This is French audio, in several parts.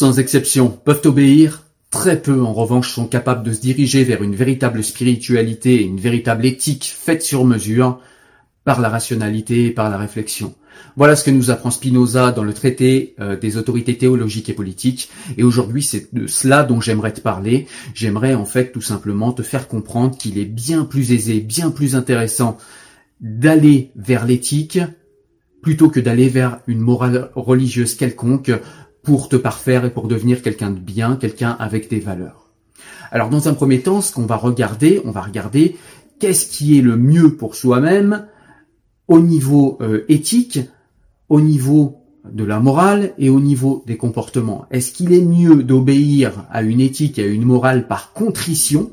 Sans exception, peuvent obéir, très peu en revanche sont capables de se diriger vers une véritable spiritualité et une véritable éthique faite sur mesure par la rationalité et par la réflexion. Voilà ce que nous apprend Spinoza dans le traité euh, des autorités théologiques et politiques. Et aujourd'hui, c'est de cela dont j'aimerais te parler. J'aimerais en fait tout simplement te faire comprendre qu'il est bien plus aisé, bien plus intéressant d'aller vers l'éthique plutôt que d'aller vers une morale religieuse quelconque pour te parfaire et pour devenir quelqu'un de bien, quelqu'un avec des valeurs. Alors dans un premier temps, ce qu'on va regarder, on va regarder qu'est-ce qui est le mieux pour soi-même au niveau euh, éthique, au niveau de la morale et au niveau des comportements. Est-ce qu'il est mieux d'obéir à une éthique et à une morale par contrition,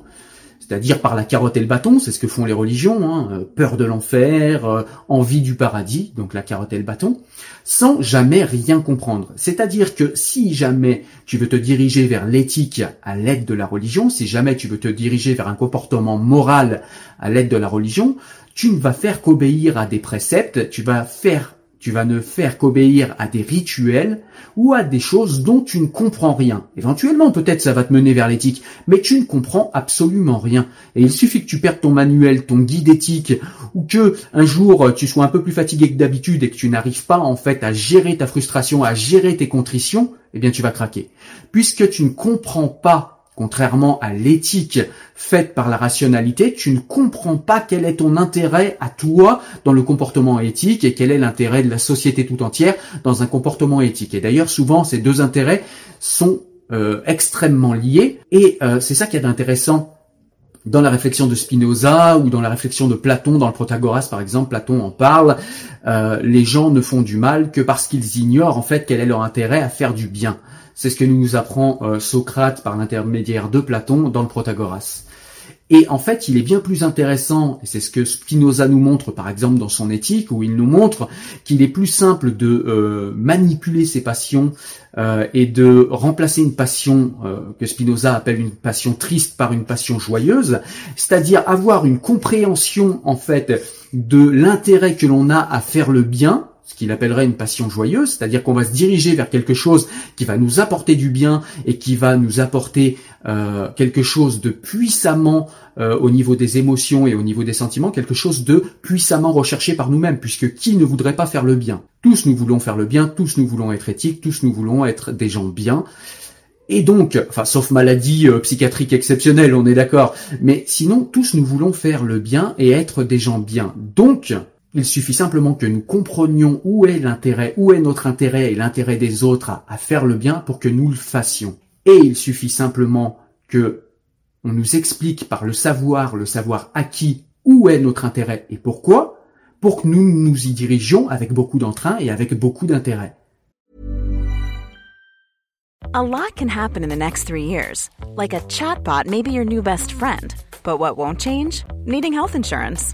c'est-à-dire par la carotte et le bâton, c'est ce que font les religions, hein, euh, peur de l'enfer, euh, envie du paradis, donc la carotte et le bâton, sans jamais rien comprendre. C'est-à-dire que si jamais tu veux te diriger vers l'éthique à l'aide de la religion, si jamais tu veux te diriger vers un comportement moral à l'aide de la religion, tu ne vas faire qu'obéir à des préceptes, tu vas faire tu vas ne faire qu'obéir à des rituels ou à des choses dont tu ne comprends rien. Éventuellement, peut-être ça va te mener vers l'éthique, mais tu ne comprends absolument rien. Et il suffit que tu perdes ton manuel, ton guide éthique, ou que un jour tu sois un peu plus fatigué que d'habitude et que tu n'arrives pas en fait à gérer ta frustration, à gérer tes contritions, eh bien tu vas craquer. Puisque tu ne comprends pas Contrairement à l'éthique faite par la rationalité, tu ne comprends pas quel est ton intérêt à toi dans le comportement éthique et quel est l'intérêt de la société tout entière dans un comportement éthique. Et d'ailleurs, souvent, ces deux intérêts sont euh, extrêmement liés et euh, c'est ça qui est intéressant dans la réflexion de Spinoza ou dans la réflexion de Platon, dans le Protagoras par exemple, Platon en parle, euh, les gens ne font du mal que parce qu'ils ignorent en fait quel est leur intérêt à faire du bien. C'est ce que nous apprend euh, Socrate par l'intermédiaire de Platon dans le Protagoras. Et en fait, il est bien plus intéressant, et c'est ce que Spinoza nous montre par exemple dans son éthique, où il nous montre qu'il est plus simple de euh, manipuler ses passions euh, et de remplacer une passion que Spinoza appelle une passion triste par une passion joyeuse, c'est-à-dire avoir une compréhension en fait de l'intérêt que l'on a à faire le bien, ce qu'il appellerait une passion joyeuse, c'est-à-dire qu'on va se diriger vers quelque chose qui va nous apporter du bien et qui va nous apporter euh, quelque chose de puissamment euh, au niveau des émotions et au niveau des sentiments, quelque chose de puissamment recherché par nous-mêmes, puisque qui ne voudrait pas faire le bien? Tous nous voulons faire le bien, tous nous voulons être éthiques, tous nous voulons être des gens bien. Et donc, enfin, sauf maladie euh, psychiatrique exceptionnelle, on est d'accord, mais sinon, tous nous voulons faire le bien et être des gens bien. Donc, il suffit simplement que nous comprenions où est l'intérêt, où est notre intérêt et l'intérêt des autres à, faire le bien pour que nous le fassions. Et il suffit simplement que on nous explique par le savoir, le savoir acquis, où est notre intérêt et pourquoi, pour que nous nous y dirigions avec beaucoup d'entrain et avec beaucoup d'intérêt. A lot can happen in the next three years. Like a chatbot may be your new best friend. But what won't change? Needing health insurance.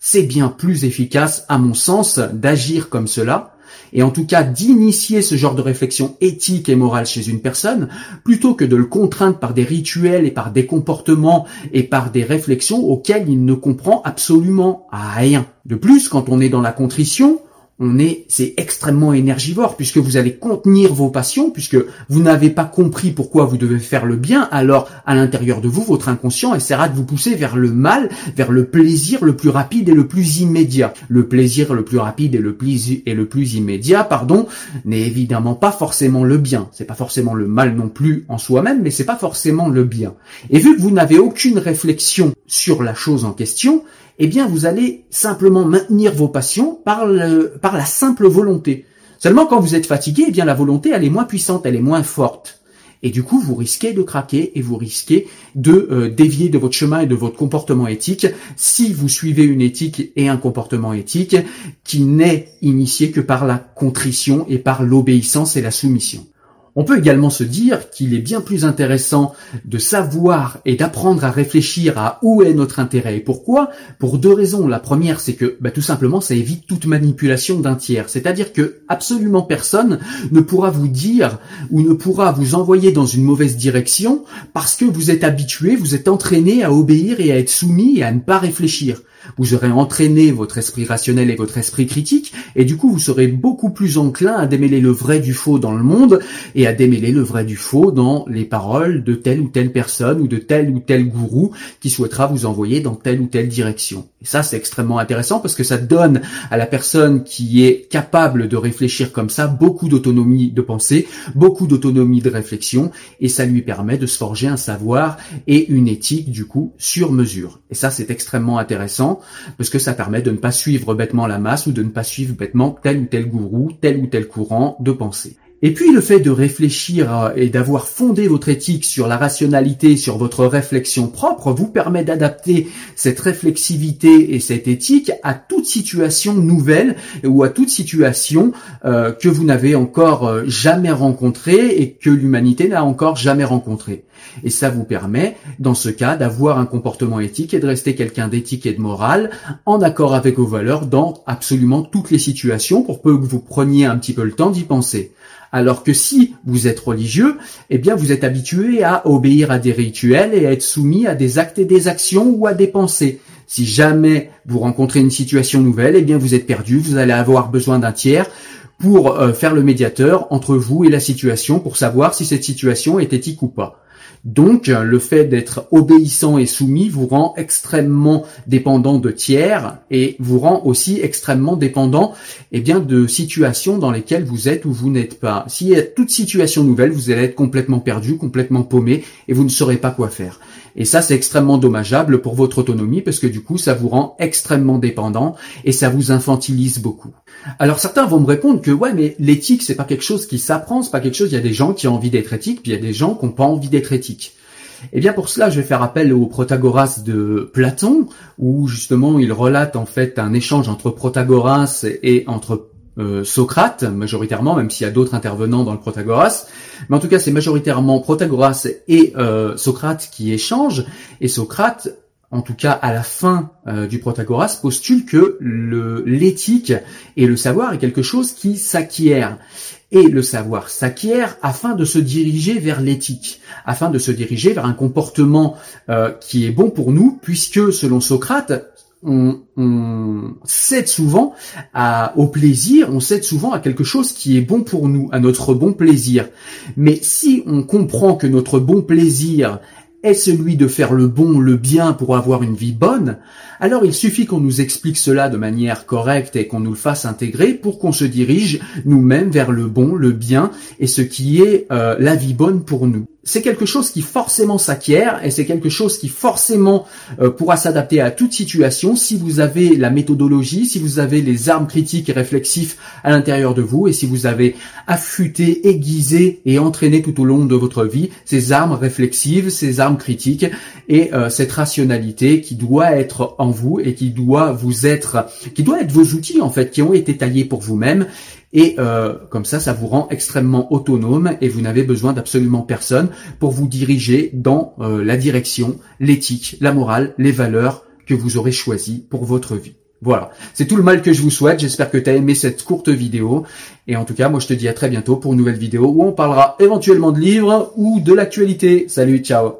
C'est bien plus efficace, à mon sens, d'agir comme cela, et en tout cas d'initier ce genre de réflexion éthique et morale chez une personne, plutôt que de le contraindre par des rituels et par des comportements et par des réflexions auxquelles il ne comprend absolument rien. De plus, quand on est dans la contrition, on est, c'est extrêmement énergivore puisque vous allez contenir vos passions, puisque vous n'avez pas compris pourquoi vous devez faire le bien. Alors, à l'intérieur de vous, votre inconscient essaiera de vous pousser vers le mal, vers le plaisir le plus rapide et le plus immédiat. Le plaisir le plus rapide et le plus immédiat, pardon, n'est évidemment pas forcément le bien. C'est pas forcément le mal non plus en soi-même, mais c'est pas forcément le bien. Et vu que vous n'avez aucune réflexion sur la chose en question, eh bien vous allez simplement maintenir vos passions par, le, par la simple volonté. Seulement quand vous êtes fatigué, eh bien la volonté elle est moins puissante, elle est moins forte. Et du coup, vous risquez de craquer et vous risquez de euh, dévier de votre chemin et de votre comportement éthique si vous suivez une éthique et un comportement éthique qui n'est initié que par la contrition et par l'obéissance et la soumission. On peut également se dire qu'il est bien plus intéressant de savoir et d'apprendre à réfléchir à où est notre intérêt et pourquoi, pour deux raisons. La première, c'est que bah, tout simplement, ça évite toute manipulation d'un tiers. C'est-à-dire que absolument personne ne pourra vous dire ou ne pourra vous envoyer dans une mauvaise direction parce que vous êtes habitué, vous êtes entraîné à obéir et à être soumis et à ne pas réfléchir. Vous aurez entraîné votre esprit rationnel et votre esprit critique, et du coup vous serez beaucoup plus enclin à démêler le vrai du faux dans le monde et à démêler le vrai du faux dans les paroles de telle ou telle personne ou de tel ou tel gourou qui souhaitera vous envoyer dans telle ou telle direction. Et ça c'est extrêmement intéressant parce que ça donne à la personne qui est capable de réfléchir comme ça beaucoup d'autonomie de pensée, beaucoup d'autonomie de réflexion, et ça lui permet de se forger un savoir et une éthique du coup sur mesure. Et ça c'est extrêmement intéressant parce que ça permet de ne pas suivre bêtement la masse ou de ne pas suivre bêtement tel ou tel gourou, tel ou tel courant de pensée. Et puis le fait de réfléchir euh, et d'avoir fondé votre éthique sur la rationalité, sur votre réflexion propre, vous permet d'adapter cette réflexivité et cette éthique à toute situation nouvelle ou à toute situation euh, que vous n'avez encore euh, jamais rencontrée et que l'humanité n'a encore jamais rencontrée. Et ça vous permet, dans ce cas, d'avoir un comportement éthique et de rester quelqu'un d'éthique et de morale en accord avec vos valeurs dans absolument toutes les situations pour peu que vous preniez un petit peu le temps d'y penser. Alors que si vous êtes religieux, eh bien vous êtes habitué à obéir à des rituels et à être soumis à des actes et des actions ou à des pensées. Si jamais vous rencontrez une situation nouvelle, eh bien vous êtes perdu, vous allez avoir besoin d'un tiers pour euh, faire le médiateur entre vous et la situation pour savoir si cette situation est éthique ou pas. Donc, le fait d'être obéissant et soumis vous rend extrêmement dépendant de tiers et vous rend aussi extrêmement dépendant, eh bien, de situations dans lesquelles vous êtes ou vous n'êtes pas. S'il y a toute situation nouvelle, vous allez être complètement perdu, complètement paumé et vous ne saurez pas quoi faire. Et ça, c'est extrêmement dommageable pour votre autonomie parce que du coup, ça vous rend extrêmement dépendant et ça vous infantilise beaucoup. Alors certains vont me répondre que ouais, mais l'éthique, c'est pas quelque chose qui s'apprend, c'est pas quelque chose. Il y a des gens qui ont envie d'être éthiques, puis il y a des gens qui n'ont pas envie d'être éthiques. Eh bien pour cela, je vais faire appel au Protagoras de Platon, où justement il relate en fait un échange entre Protagoras et entre euh, Socrate, majoritairement, même s'il y a d'autres intervenants dans le Protagoras. Mais en tout cas, c'est majoritairement Protagoras et euh, Socrate qui échangent. Et Socrate, en tout cas à la fin euh, du Protagoras, postule que l'éthique et le savoir est quelque chose qui s'acquiert. Et le savoir s'acquiert afin de se diriger vers l'éthique, afin de se diriger vers un comportement euh, qui est bon pour nous, puisque selon Socrate, on, on cède souvent à, au plaisir, on cède souvent à quelque chose qui est bon pour nous, à notre bon plaisir. Mais si on comprend que notre bon plaisir est celui de faire le bon, le bien pour avoir une vie bonne, alors il suffit qu'on nous explique cela de manière correcte et qu'on nous le fasse intégrer pour qu'on se dirige nous-mêmes vers le bon, le bien et ce qui est euh, la vie bonne pour nous c'est quelque chose qui forcément s'acquiert et c'est quelque chose qui forcément euh, pourra s'adapter à toute situation si vous avez la méthodologie, si vous avez les armes critiques et réflexifs à l'intérieur de vous et si vous avez affûté, aiguisé et entraîné tout au long de votre vie ces armes réflexives, ces armes critiques et euh, cette rationalité qui doit être en vous et qui doit vous être, qui doit être vos outils en fait, qui ont été taillés pour vous-même et euh, comme ça, ça vous rend extrêmement autonome et vous n'avez besoin d'absolument personne pour vous diriger dans euh, la direction, l'éthique, la morale, les valeurs que vous aurez choisies pour votre vie. Voilà, c'est tout le mal que je vous souhaite. J'espère que tu as aimé cette courte vidéo. Et en tout cas, moi je te dis à très bientôt pour une nouvelle vidéo où on parlera éventuellement de livres ou de l'actualité. Salut, ciao